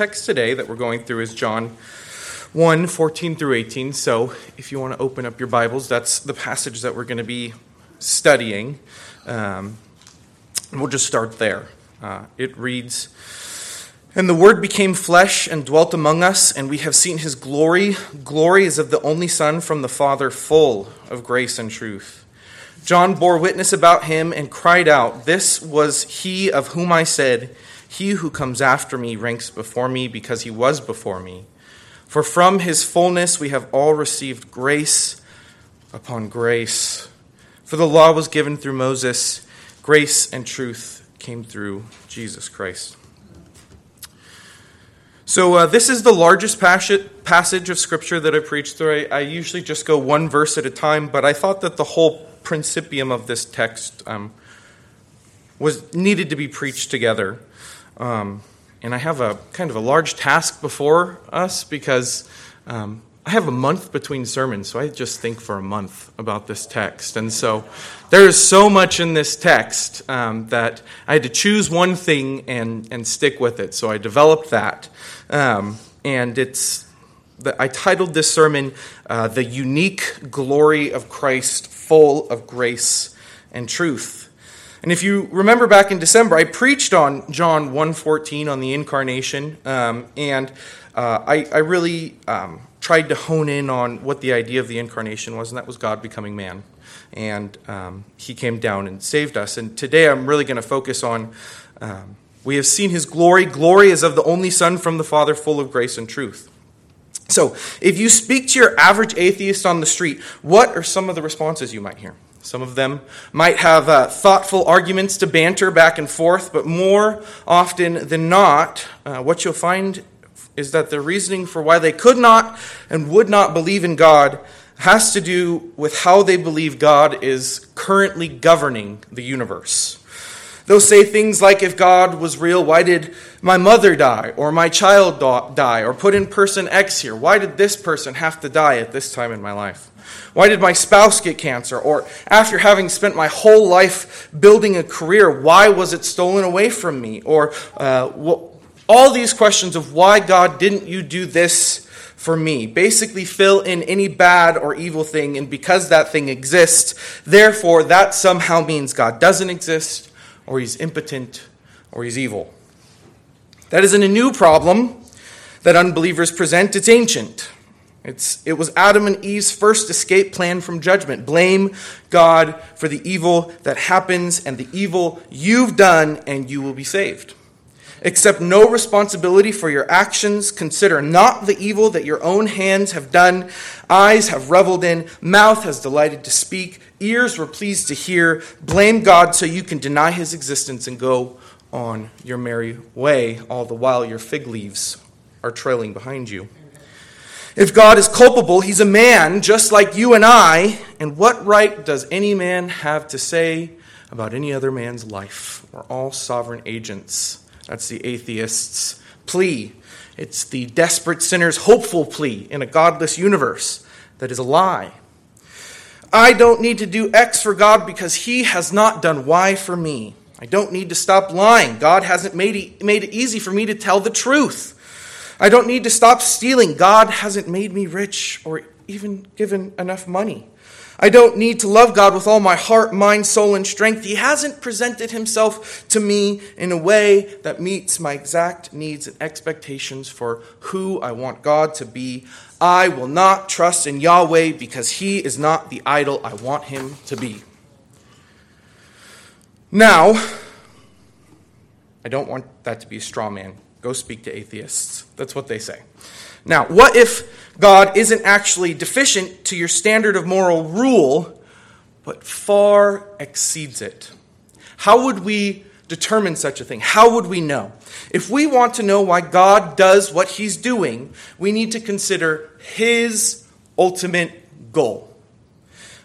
text today that we're going through is John 1 14 through 18. So if you want to open up your Bibles, that's the passage that we're going to be studying. Um, and we'll just start there. Uh, it reads And the Word became flesh and dwelt among us, and we have seen his glory. Glory is of the only Son from the Father, full of grace and truth. John bore witness about him and cried out, This was he of whom I said, He who comes after me ranks before me because he was before me. For from his fullness we have all received grace upon grace. For the law was given through Moses, grace and truth came through Jesus Christ. So, uh, this is the largest passage of Scripture that I preach through. I, usually just go one verse at a time, but I thought that the whole principium of this text um, was needed to be preached together. Um, and I have a kind of a large task before us because um, I have a month between sermons, so I just think for a month about this text. And so there is so much in this text um, that I had to choose one thing and, and stick with it. So I developed that. Um, and it's I titled this sermon, uh, The Unique Glory of Christ, Full of Grace and Truth. And if you remember back in December, I preached on John 1.14 on the incarnation, um, and uh, I, I, really um, tried to hone in on what the idea of the incarnation was, and that was God becoming man. And um, he came down and saved us. And today I'm really going to focus on um, we have seen his glory. Glory is of the only Son from the Father, full of grace and truth. So, if you speak to your average atheist on the street, what are some of the responses you might hear? Some of them might have uh, thoughtful arguments to banter back and forth, but more often than not, uh, what you'll find is that the reasoning for why they could not and would not believe in God has to do with how they believe God is currently governing the universe. They'll say things like, if God was real, why did my mother die, or my child die, or put in person X here? Why did this person have to die at this time in my life? Why did my spouse get cancer? Or after having spent my whole life building a career, why was it stolen away from me? Or uh, all these questions of why God didn't you do this for me? Basically, fill in any bad or evil thing, and because that thing exists, therefore that somehow means God doesn't exist or he's impotent, or he's evil. That isn't a new problem that unbelievers present, it's ancient. It's, it was Adam and Eve's first escape plan from judgment. Blame God for the evil that happens and the evil you've done, and you will be saved. Accept no responsibility for your actions. Consider not the evil that your own hands have done. Eyes have reveled in, mouth has delighted to speak, ears were pleased to hear. Blame God so you can deny his existence and go on your merry way, all the while your fig leaves are trailing behind you. If God is culpable, he's a man just like you and I, and what right does any man have to say about any other man's life? We're all sovereign agents. That's the atheist's plea. It's the desperate sinner's hopeful plea in a godless universe that is a lie. I don't need to do X for God because He has not done Y for me. I don't need to stop lying. God hasn't made it, made it easy for me to tell the truth. I don't need to stop stealing. God hasn't made me rich or even given enough money. I don't need to love God with all my heart, mind, soul, and strength. He hasn't presented himself to me in a way that meets my exact needs and expectations for who I want God to be. I will not trust in Yahweh because he is not the idol I want him to be. Now, I don't want that to be a straw man. Go speak to atheists. That's what they say. Now, what if God isn't actually deficient to your standard of moral rule, but far exceeds it? How would we determine such a thing? How would we know? If we want to know why God does what he's doing, we need to consider his ultimate goal.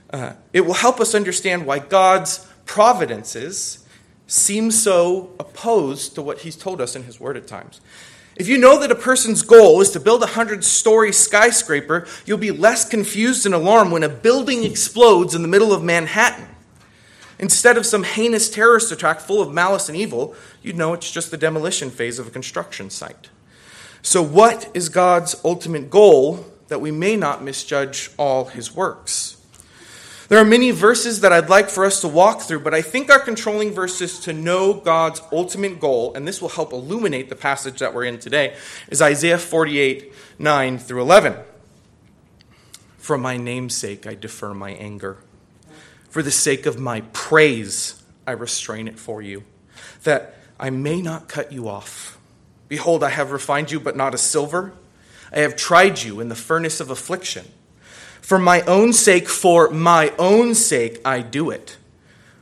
Uh, it will help us understand why God's providences seem so opposed to what he's told us in his word at times. If you know that a person's goal is to build a hundred story skyscraper, you'll be less confused and alarmed when a building explodes in the middle of Manhattan. Instead of some heinous terrorist attack full of malice and evil, you'd know it's just the demolition phase of a construction site. So, what is God's ultimate goal that we may not misjudge all his works? There are many verses that I'd like for us to walk through, but I think our controlling verse is to know God's ultimate goal, and this will help illuminate the passage that we're in today, is Isaiah 48 9 through 11. For my name's sake, I defer my anger. For the sake of my praise, I restrain it for you, that I may not cut you off. Behold, I have refined you, but not as silver. I have tried you in the furnace of affliction. For my own sake, for my own sake, I do it.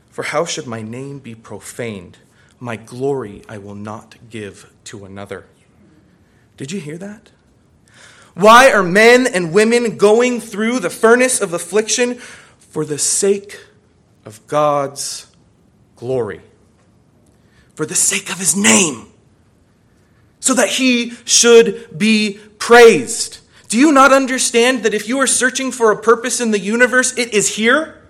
For how should my name be profaned? My glory I will not give to another. Did you hear that? Why are men and women going through the furnace of affliction? For the sake of God's glory, for the sake of his name, so that he should be praised. Do you not understand that if you are searching for a purpose in the universe, it is here?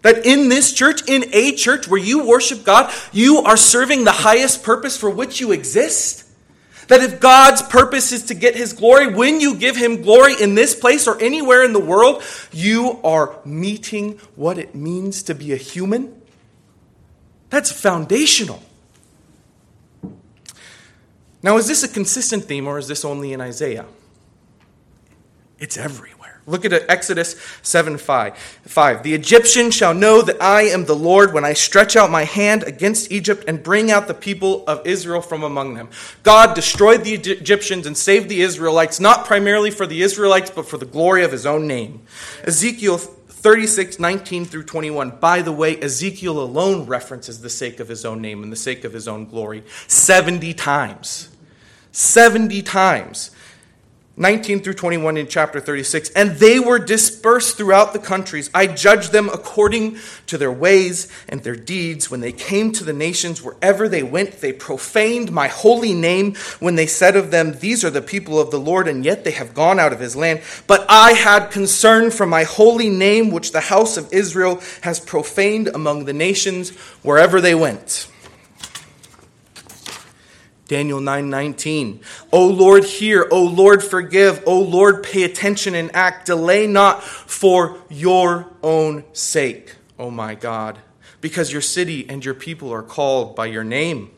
That in this church, in a church where you worship God, you are serving the highest purpose for which you exist? That if God's purpose is to get his glory, when you give him glory in this place or anywhere in the world, you are meeting what it means to be a human? That's foundational. Now, is this a consistent theme or is this only in Isaiah? It's everywhere. Look at Exodus 7 5. 5. The Egyptian shall know that I am the Lord when I stretch out my hand against Egypt and bring out the people of Israel from among them. God destroyed the Egyptians and saved the Israelites, not primarily for the Israelites, but for the glory of his own name. Ezekiel 36, 19 through 21. By the way, Ezekiel alone references the sake of his own name and the sake of his own glory 70 times. 70 times. 19 through 21 in chapter 36. And they were dispersed throughout the countries. I judged them according to their ways and their deeds. When they came to the nations, wherever they went, they profaned my holy name when they said of them, These are the people of the Lord, and yet they have gone out of his land. But I had concern for my holy name, which the house of Israel has profaned among the nations wherever they went. Daniel 9:19. O Lord, hear, O Lord, forgive, O Lord, pay attention and act. Delay not for your own sake, O my God, because your city and your people are called by your name.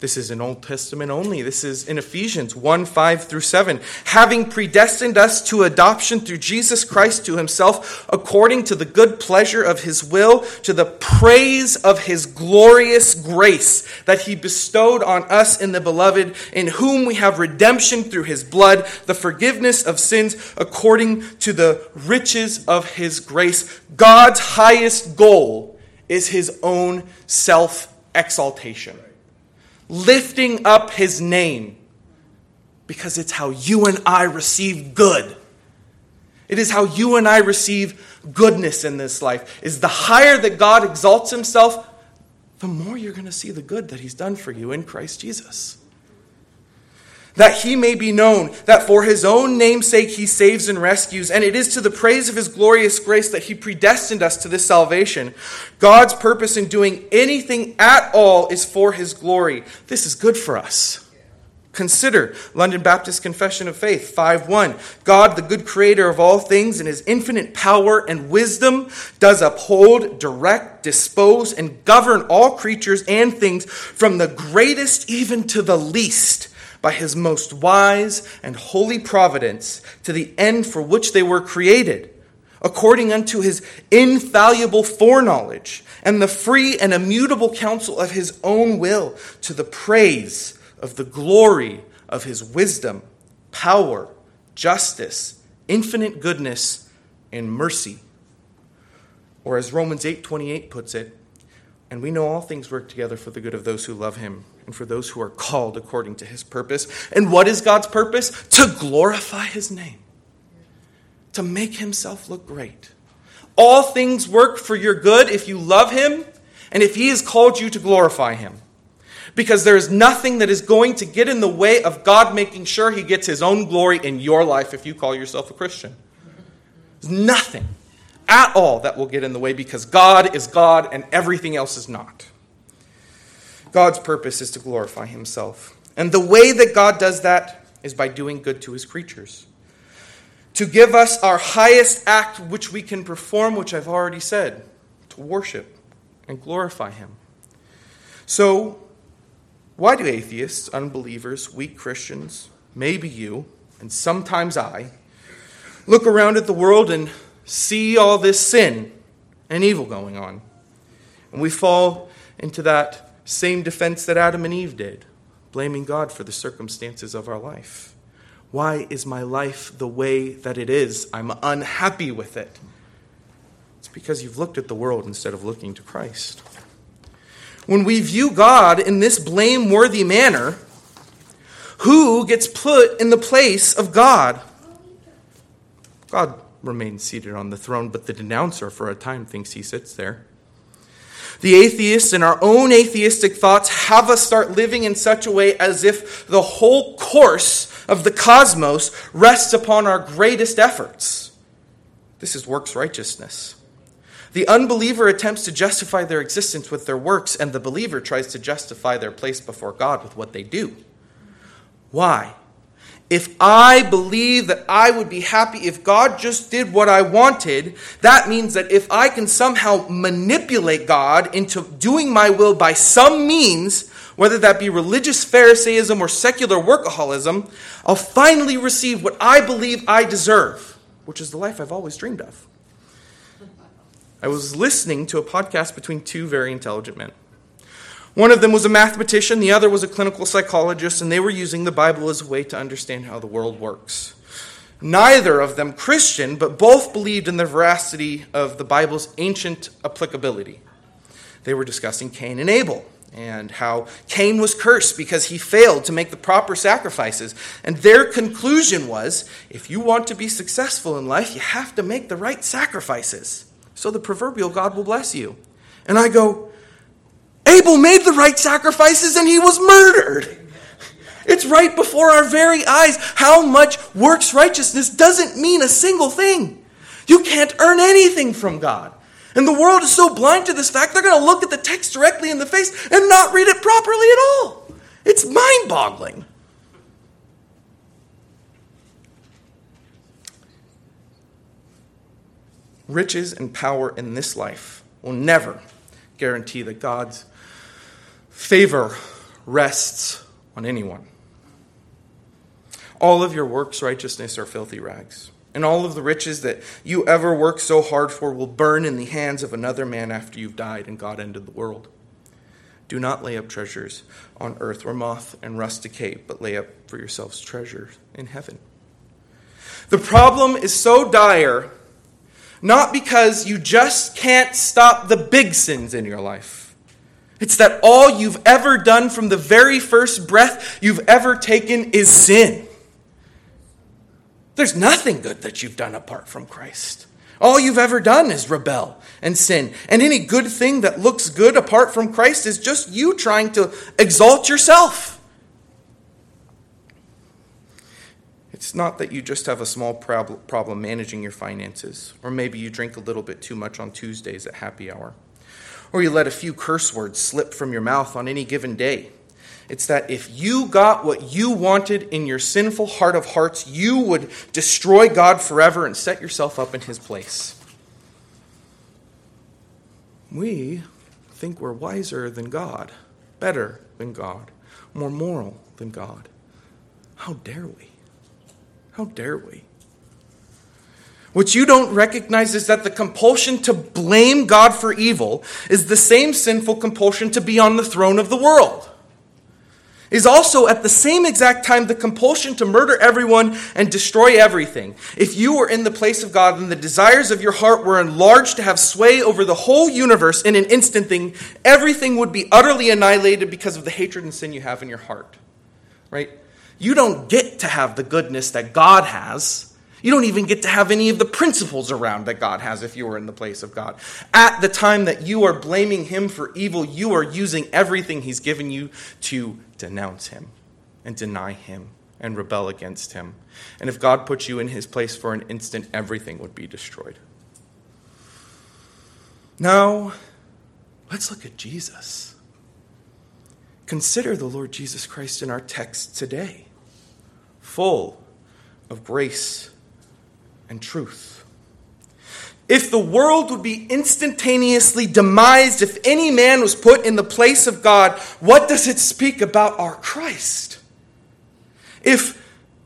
This is in Old Testament only. This is in Ephesians 1 5 through 7. Having predestined us to adoption through Jesus Christ to himself, according to the good pleasure of his will, to the praise of his glorious grace that he bestowed on us in the beloved, in whom we have redemption through his blood, the forgiveness of sins, according to the riches of his grace. God's highest goal is his own self exaltation lifting up his name because it's how you and I receive good. It is how you and I receive goodness in this life. Is the higher that God exalts himself, the more you're going to see the good that he's done for you in Christ Jesus that he may be known, that for his own name's sake he saves and rescues. And it is to the praise of his glorious grace that he predestined us to this salvation. God's purpose in doing anything at all is for his glory. This is good for us. Consider London Baptist Confession of Faith 5:1. God, the good creator of all things, in his infinite power and wisdom, does uphold, direct, dispose, and govern all creatures and things, from the greatest even to the least by his most wise and holy providence to the end for which they were created, according unto his infallible foreknowledge and the free and immutable counsel of his own will, to the praise of the glory of his wisdom, power, justice, infinite goodness, and mercy. Or as Romans 8:28 puts it, and we know all things work together for the good of those who love him and for those who are called according to his purpose. And what is God's purpose? To glorify his name, to make himself look great. All things work for your good if you love him and if he has called you to glorify him. Because there is nothing that is going to get in the way of God making sure he gets his own glory in your life if you call yourself a Christian. There's nothing at all that will get in the way because God is God and everything else is not. God's purpose is to glorify himself. And the way that God does that is by doing good to his creatures. To give us our highest act which we can perform, which I've already said, to worship and glorify him. So, why do atheists, unbelievers, weak Christians, maybe you, and sometimes I, look around at the world and see all this sin and evil going on? And we fall into that same defense that Adam and Eve did, blaming God for the circumstances of our life. Why is my life the way that it is? I'm unhappy with it. It's because you've looked at the world instead of looking to Christ. When we view God in this blameworthy manner, who gets put in the place of God? God remains seated on the throne, but the denouncer for a time thinks he sits there. The atheists and our own atheistic thoughts have us start living in such a way as if the whole course of the cosmos rests upon our greatest efforts. This is works righteousness. The unbeliever attempts to justify their existence with their works, and the believer tries to justify their place before God with what they do. Why? If I believe that I would be happy if God just did what I wanted, that means that if I can somehow manipulate God into doing my will by some means, whether that be religious Pharisaism or secular workaholism, I'll finally receive what I believe I deserve, which is the life I've always dreamed of. I was listening to a podcast between two very intelligent men. One of them was a mathematician, the other was a clinical psychologist, and they were using the Bible as a way to understand how the world works. Neither of them Christian, but both believed in the veracity of the Bible's ancient applicability. They were discussing Cain and Abel and how Cain was cursed because he failed to make the proper sacrifices. And their conclusion was if you want to be successful in life, you have to make the right sacrifices. So the proverbial God will bless you. And I go, Abel made the right sacrifices and he was murdered. It's right before our very eyes. How much works righteousness doesn't mean a single thing. You can't earn anything from God. And the world is so blind to this fact, they're going to look at the text directly in the face and not read it properly at all. It's mind boggling. Riches and power in this life will never guarantee that God's favor rests on anyone. All of your works' righteousness are filthy rags, and all of the riches that you ever worked so hard for will burn in the hands of another man after you've died and God ended the world. Do not lay up treasures on earth where moth and rust decay, but lay up for yourselves treasures in heaven. The problem is so dire, not because you just can't stop the big sins in your life it's that all you've ever done from the very first breath you've ever taken is sin. There's nothing good that you've done apart from Christ. All you've ever done is rebel and sin. And any good thing that looks good apart from Christ is just you trying to exalt yourself. It's not that you just have a small problem managing your finances, or maybe you drink a little bit too much on Tuesdays at happy hour or you let a few curse words slip from your mouth on any given day. It's that if you got what you wanted in your sinful heart of hearts, you would destroy God forever and set yourself up in his place. We think we're wiser than God, better than God, more moral than God. How dare we? How dare we? What you don't recognize is that the compulsion to blame God for evil is the same sinful compulsion to be on the throne of the world. Is also at the same exact time the compulsion to murder everyone and destroy everything. If you were in the place of God and the desires of your heart were enlarged to have sway over the whole universe in an instant thing, everything would be utterly annihilated because of the hatred and sin you have in your heart. Right? You don't get to have the goodness that God has you don't even get to have any of the principles around that God has if you were in the place of God. At the time that you are blaming Him for evil, you are using everything He's given you to denounce Him and deny Him and rebel against Him. And if God put you in His place for an instant, everything would be destroyed. Now, let's look at Jesus. consider the Lord Jesus Christ in our text today, full of grace and truth. If the world would be instantaneously demised if any man was put in the place of God, what does it speak about our Christ? If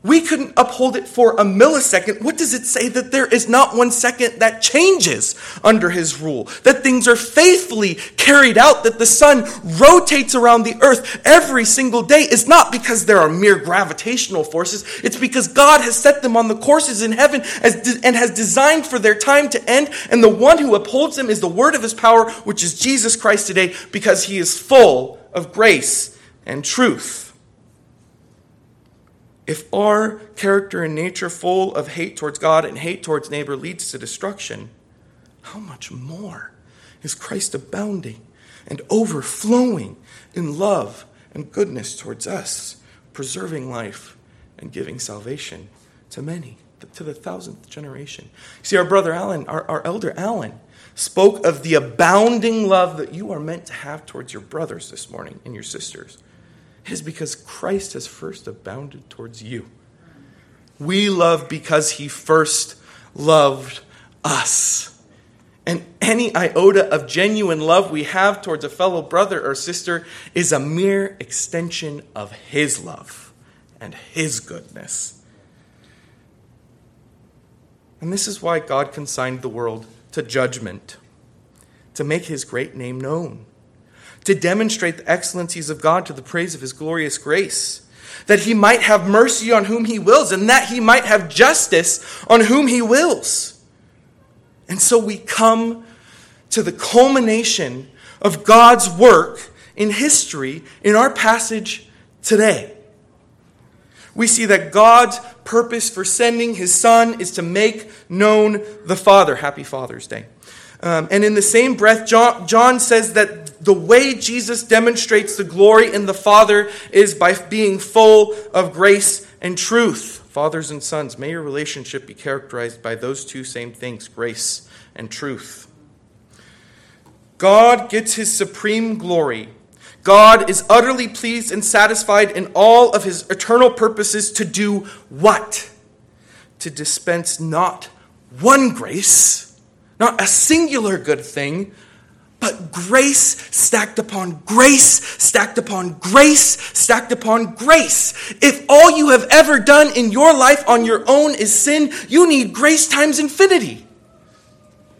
we couldn't uphold it for a millisecond. What does it say? That there is not one second that changes under his rule, that things are faithfully carried out, that the sun rotates around the earth every single day is not because there are mere gravitational forces. It's because God has set them on the courses in heaven and has designed for their time to end. And the one who upholds them is the word of his power, which is Jesus Christ today, because he is full of grace and truth. If our character and nature, full of hate towards God and hate towards neighbor, leads to destruction, how much more is Christ abounding and overflowing in love and goodness towards us, preserving life and giving salvation to many, to the thousandth generation? See, our brother Alan, our, our elder Alan, spoke of the abounding love that you are meant to have towards your brothers this morning and your sisters. Is because Christ has first abounded towards you. We love because he first loved us. And any iota of genuine love we have towards a fellow brother or sister is a mere extension of his love and his goodness. And this is why God consigned the world to judgment, to make his great name known to demonstrate the excellencies of God to the praise of his glorious grace, that he might have mercy on whom he wills, and that he might have justice on whom he wills. And so we come to the culmination of God's work in history in our passage today. We see that God's purpose for sending his son is to make known the Father. Happy Father's Day. Um, and in the same breath, John, John says that the way Jesus demonstrates the glory in the Father is by being full of grace and truth. Fathers and sons, may your relationship be characterized by those two same things grace and truth. God gets his supreme glory. God is utterly pleased and satisfied in all of his eternal purposes to do what? To dispense not one grace not a singular good thing, but grace stacked upon grace, stacked upon grace, stacked upon grace. If all you have ever done in your life on your own is sin, you need grace times infinity.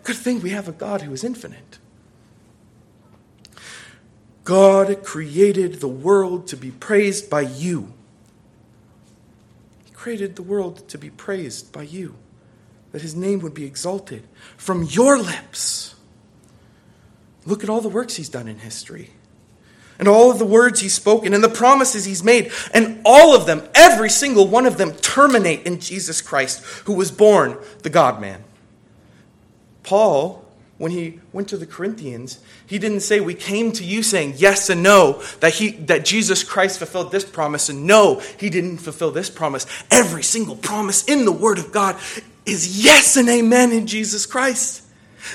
Good thing we have a God who is infinite. God created the world to be praised by you. He created the world to be praised by you that his name would be exalted from your lips. Look at all the works he's done in history, and all of the words he's spoken, and the promises he's made, and all of them, every single one of them, terminate in Jesus Christ, who was born the God man. Paul when he went to the Corinthians, he didn't say, We came to you saying yes and no, that, he, that Jesus Christ fulfilled this promise, and no, he didn't fulfill this promise. Every single promise in the Word of God is yes and amen in Jesus Christ.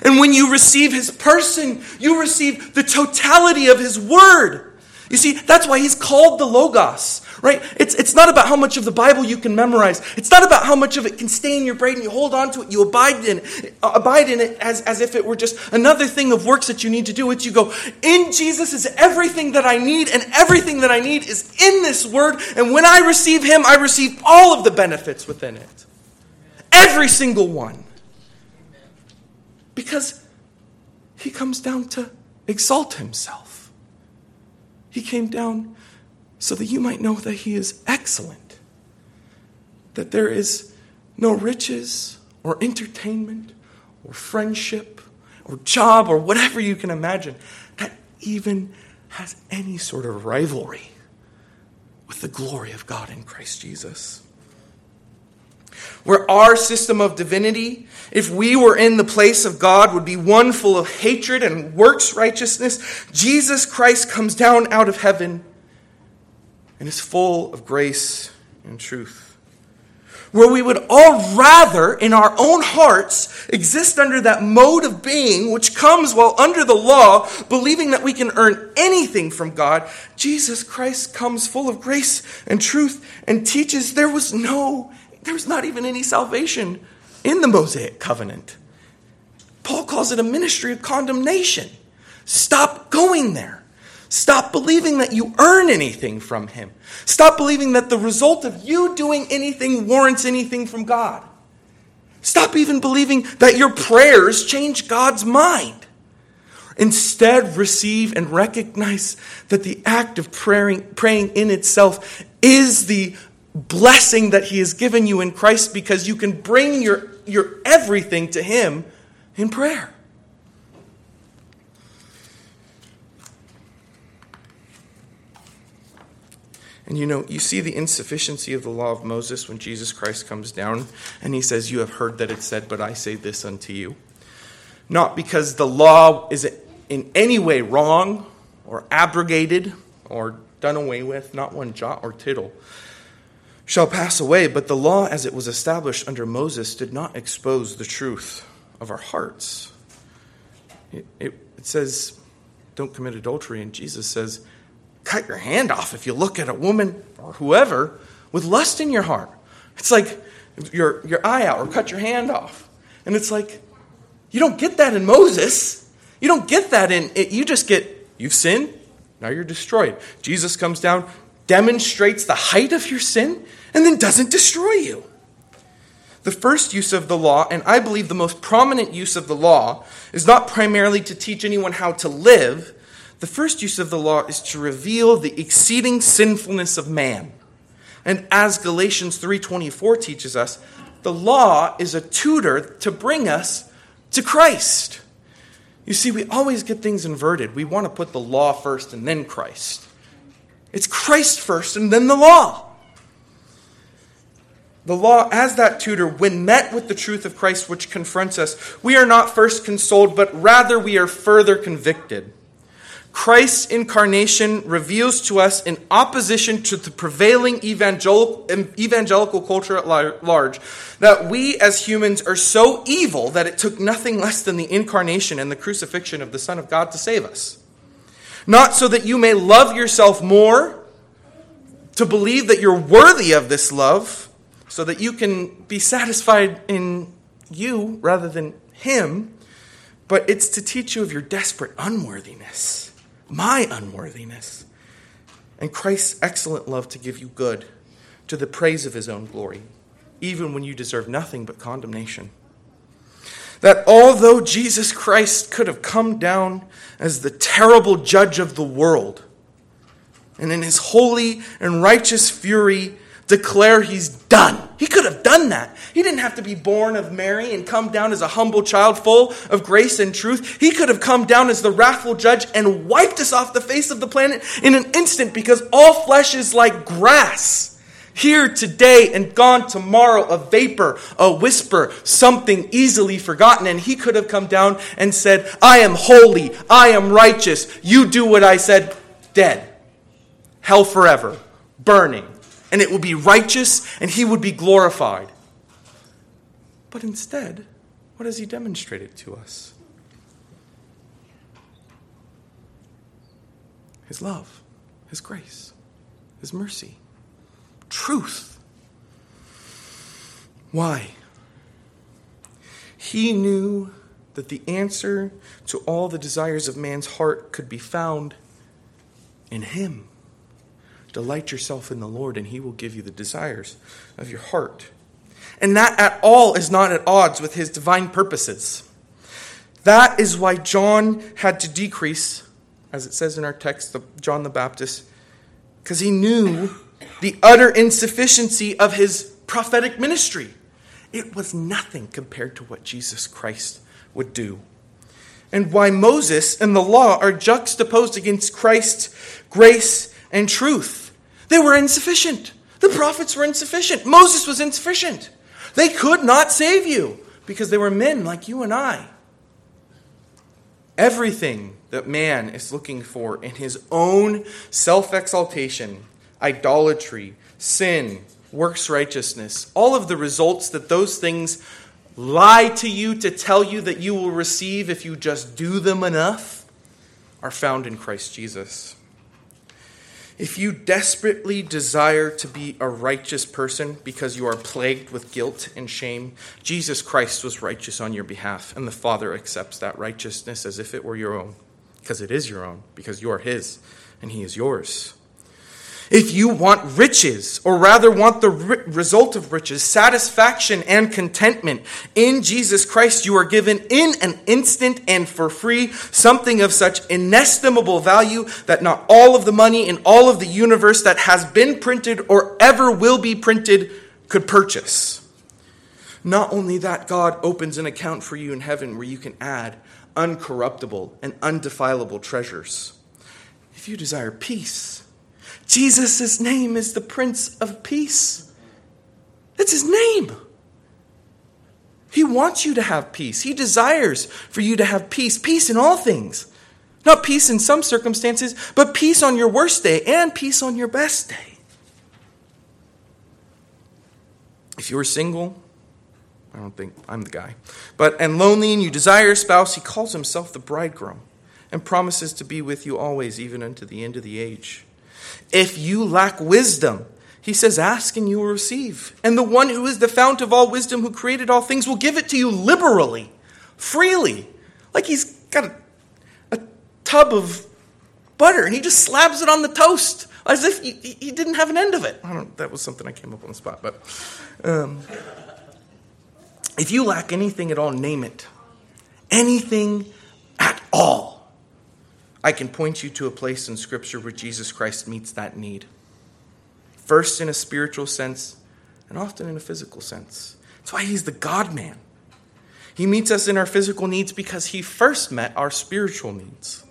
And when you receive his person, you receive the totality of his word. You see, that's why he's called the Logos, right? It's, it's not about how much of the Bible you can memorize. It's not about how much of it can stay in your brain. And you hold on to it. You abide in it, uh, abide in it as, as if it were just another thing of works that you need to do. It's you go, in Jesus is everything that I need, and everything that I need is in this word. And when I receive him, I receive all of the benefits within it. Every single one. Because he comes down to exalt himself. He came down so that you might know that he is excellent, that there is no riches or entertainment or friendship or job or whatever you can imagine that even has any sort of rivalry with the glory of God in Christ Jesus where our system of divinity, if we were in the place of God, would be one full of hatred and works righteousness, Jesus Christ comes down out of heaven and is full of grace and truth. where we would all rather, in our own hearts, exist under that mode of being which comes while under the law, believing that we can earn anything from God, Jesus Christ comes full of grace and truth and teaches there was no, there was not even any salvation in the Mosaic covenant. Paul calls it a ministry of condemnation. Stop going there. Stop believing that you earn anything from Him. Stop believing that the result of you doing anything warrants anything from God. Stop even believing that your prayers change God's mind. Instead, receive and recognize that the act of praying, praying in itself is the blessing that He has given you in Christ because you can bring your, your everything to Him in prayer. And you know, you see the insufficiency of the law of Moses when Jesus Christ comes down and he says, You have heard that it said, but I say this unto you. Not because the law is in any way wrong or abrogated or done away with, not one jot or tittle shall pass away, but the law as it was established under Moses did not expose the truth of our hearts. It, it, it says, Don't commit adultery, and Jesus says, cut your hand off if you look at a woman or whoever with lust in your heart. It's like your, your eye out or cut your hand off. And it's like, you don't get that in Moses. You don't get that in it. You just get, you've sinned, now you're destroyed. Jesus comes down, demonstrates the height of your sin, and then doesn't destroy you. The first use of the law, and I believe the most prominent use of the law, is not primarily to teach anyone how to live, the first use of the law is to reveal the exceeding sinfulness of man. And as Galatians 3:24 teaches us, the law is a tutor to bring us to Christ. You see, we always get things inverted. We want to put the law first and then Christ. It's Christ first and then the law. The law, as that tutor, when met with the truth of Christ which confronts us, we are not first consoled, but rather we are further convicted. Christ's incarnation reveals to us, in opposition to the prevailing evangelical, culture at large, that we as humans are so evil that it took nothing less than the incarnation and the crucifixion of the Son of God to save us. Not so that you may love yourself more, to believe that you're worthy of this love, so that you can be satisfied in you rather than Him, but it's to teach you of your desperate unworthiness my unworthiness, and Christ's excellent love to give you good, to the praise of his own glory, even when you deserve nothing but condemnation. That although Jesus Christ could have come down as the terrible judge of the world, and in his holy and righteous fury declare he's done. He could have done that. He didn't have to be born of Mary and come down as a humble child full of grace and truth. He could have come down as the wrathful judge and wiped us off the face of the planet in an instant because all flesh is like grass. Here today and gone tomorrow, a vapor, a whisper, something easily forgotten. And he could have come down and said, I am holy, I am righteous, you do what I said, dead. Hell forever, burning and it would be righteous, and he would be glorified. But instead, what has he demonstrated to us? His love, his grace, his mercy, truth. Why? He knew that the answer to all the desires of man's heart could be found in him. Delight yourself in the Lord, and He will give you the desires of your heart. And that at all is not at odds with His divine purposes. That is why John had to decrease, as it says in our text, John the Baptist, because he knew the utter insufficiency of his prophetic ministry. It was nothing compared to what Jesus Christ would do. And why Moses and the law are juxtaposed against Christ's grace and truth. They were insufficient. The prophets were insufficient. Moses was insufficient. They could not save you because they were men like you and I. Everything that man is looking for in his own self exaltation, idolatry, sin, works righteousness, all of the results that those things lie to you to tell you that you will receive if you just do them enough, are found in Christ Jesus. If you desperately desire to be a righteous person because you are plagued with guilt and shame, Jesus Christ was righteous on your behalf, and the Father accepts that righteousness as if it were your own, because it is your own, because you are His, and He is yours. If you want riches, or rather want the result of riches, satisfaction and contentment in Jesus Christ, you are given in an instant and for free something of such inestimable value that not all of the money in all of the universe that has been printed or ever will be printed could purchase. Not only that, God opens an account for you in heaven where you can add uncorruptible and undefilable treasures. If you desire peace, Jesus' name is the Prince of Peace. That's his name. He wants you to have peace. He desires for you to have peace, peace in all things. Not peace in some circumstances, but peace on your worst day and peace on your best day. If you are single, I don't think I'm the guy, but and lonely and you desire a spouse, he calls himself the bridegroom and promises to be with you always, even unto the end of the age. If you lack wisdom, he says, Ask and you will receive. And the one who is the fount of all wisdom, who created all things, will give it to you liberally, freely. Like he's got a, a tub of butter and he just slabs it on the toast as if he, he didn't have an end of it. I don't, that was something I came up on the spot. But um, if you lack anything at all, name it. Anything at all. I can point you to a place in Scripture where Jesus Christ meets that need. First in a spiritual sense, and often in a physical sense. That's why he's the God man. He meets us in our physical needs because he first met our spiritual needs.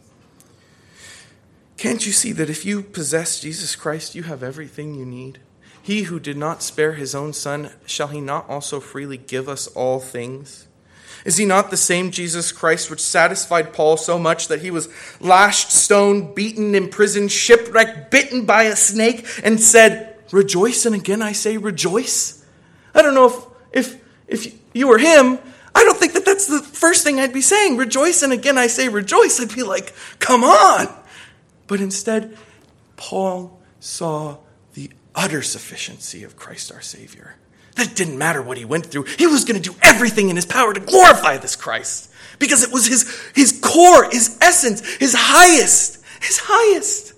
Can't you see that if you possess Jesus Christ, you have everything you need? He who did not spare his own son, shall he not also freely give us all things? Is he not the same Jesus Christ which satisfied Paul so much that he was lashed, stoned, beaten, imprisoned, shipwrecked, bitten by a snake, and said, Rejoice, and again I say rejoice? I don't know if, if, if you were him, I don't think that that's the first thing I'd be saying. Rejoice, and again I say rejoice. I'd be like, Come on. But instead, Paul saw the utter sufficiency of Christ our Savior. That it didn't matter what he went through. He was going to do everything in his power to glorify this Christ because it was his, his core, his essence, his highest, his highest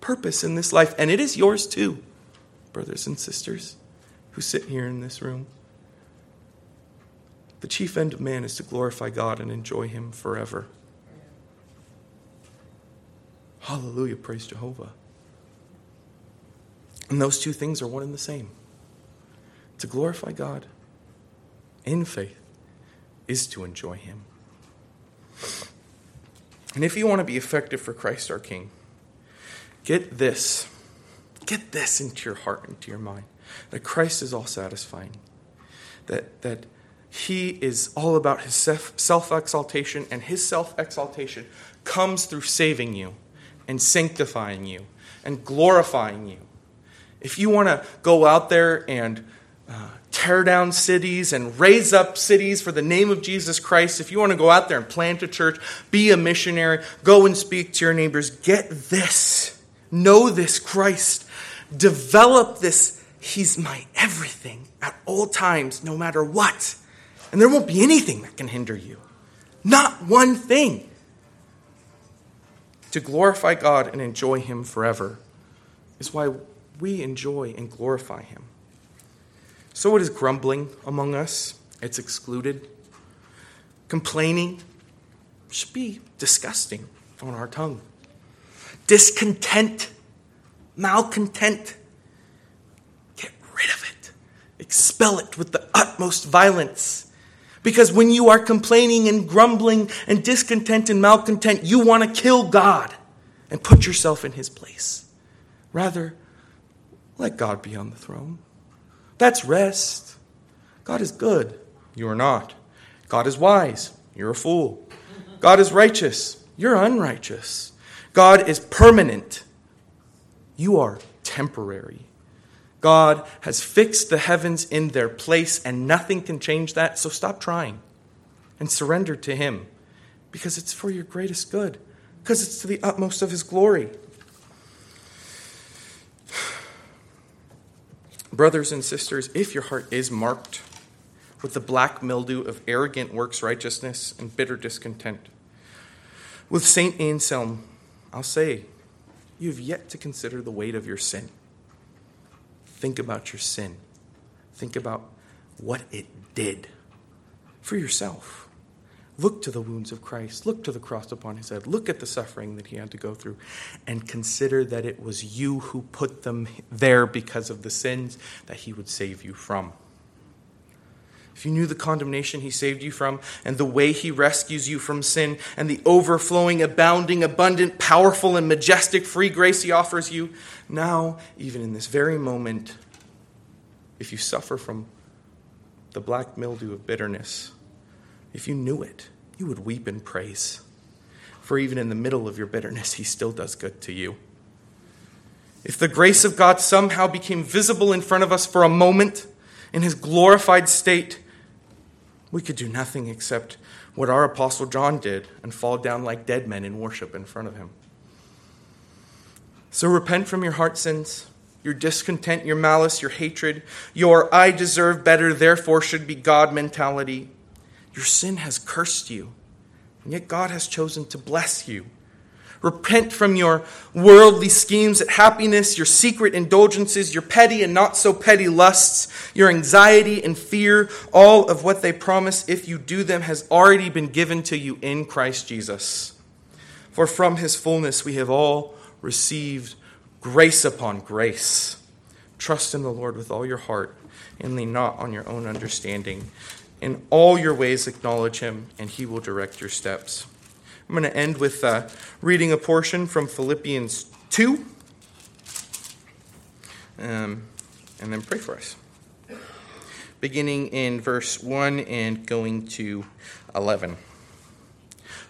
purpose in this life. And it is yours too, brothers and sisters who sit here in this room. The chief end of man is to glorify God and enjoy him forever. Hallelujah, praise Jehovah. And those two things are one and the same to glorify God in faith is to enjoy Him. And if you want to be effective for Christ our King, get this. Get this into your heart, into your mind that Christ is all satisfying, that, that He is all about His self exaltation, and His self exaltation comes through saving you and sanctifying you and glorifying you. If you want to go out there and tear down cities and raise up cities for the name of Jesus Christ, if you want to go out there and plant a church, be a missionary, go and speak to your neighbors, get this. Know this Christ. Develop this. He's my everything at all times, no matter what. And there won't be anything that can hinder you. Not one thing. To glorify God and enjoy Him forever is why we enjoy and glorify Him. So it is grumbling among us, it's excluded. Complaining should be disgusting on our tongue. Discontent, malcontent, get rid of it. Expel it with the utmost violence. Because when you are complaining and grumbling and discontent and malcontent, you want to kill God and put yourself in his place. Rather, let God be on the throne. That's rest. God is good. You are not. God is wise. You're a fool. God is righteous. You're unrighteous. God is permanent. You are temporary. God has fixed the heavens in their place, and nothing can change that. So stop trying and surrender to Him because it's for your greatest good, because it's to the utmost of His glory. Brothers and sisters, if your heart is marked with the black mildew of arrogant works righteousness and bitter discontent, with St. Anselm, I'll say, you have yet to consider the weight of your sin. Think about your sin. Think about what it did for yourself. Look to the wounds of Christ. Look to the cross upon his head. Look at the suffering that he had to go through. And consider that it was you who put them there because of the sins that he would save you from. If you knew the condemnation he saved you from, and the way he rescues you from sin, and the overflowing, abounding, abundant, powerful, and majestic free grace he offers you, now, even in this very moment, if you suffer from the black mildew of bitterness, if you knew it, you would weep in praise. For even in the middle of your bitterness, He still does good to you. If the grace of God somehow became visible in front of us for a moment in His glorified state, we could do nothing except what our Apostle John did and fall down like dead men in worship in front of Him. So repent from your heart sins, your discontent, your malice, your hatred, your I deserve better, therefore should be God mentality your sin has cursed you, and yet God has chosen to bless you. Repent from your worldly schemes at happiness, your secret indulgences, your petty and not so petty lusts, your anxiety and fear. All of what they promise, if you do them, has already been given to you in Christ Jesus. For from his fullness we have all received grace upon grace. Trust in the Lord with all your heart and lean not on your own understanding. In all your ways, acknowledge him, and he will direct your steps. I'm going to end with uh, reading a portion from Philippians 2, um, and then pray for us. Beginning in verse 1 and going to 11.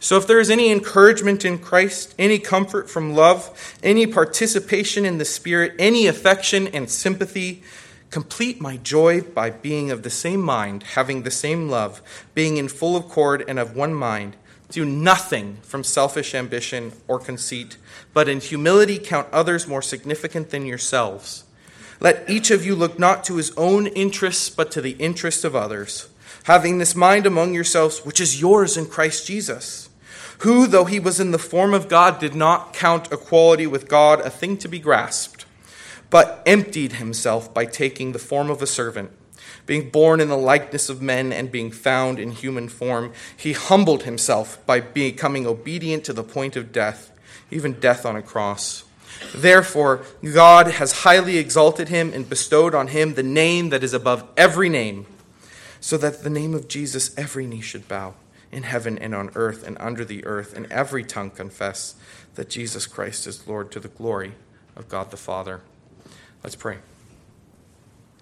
So, if there is any encouragement in Christ, any comfort from love, any participation in the Spirit, any affection and sympathy, Complete my joy by being of the same mind, having the same love, being in full accord and of one mind. Do nothing from selfish ambition or conceit, but in humility count others more significant than yourselves. Let each of you look not to his own interests, but to the interests of others, having this mind among yourselves, which is yours in Christ Jesus, who, though he was in the form of God, did not count equality with God a thing to be grasped but emptied himself by taking the form of a servant. Being born in the likeness of men and being found in human form, he humbled himself by becoming obedient to the point of death, even death on a cross. Therefore, God has highly exalted him and bestowed on him the name that is above every name, so that the name of Jesus every knee should bow, in heaven and on earth and under the earth, and every tongue confess that Jesus Christ is Lord to the glory of God the Father. Let's pray.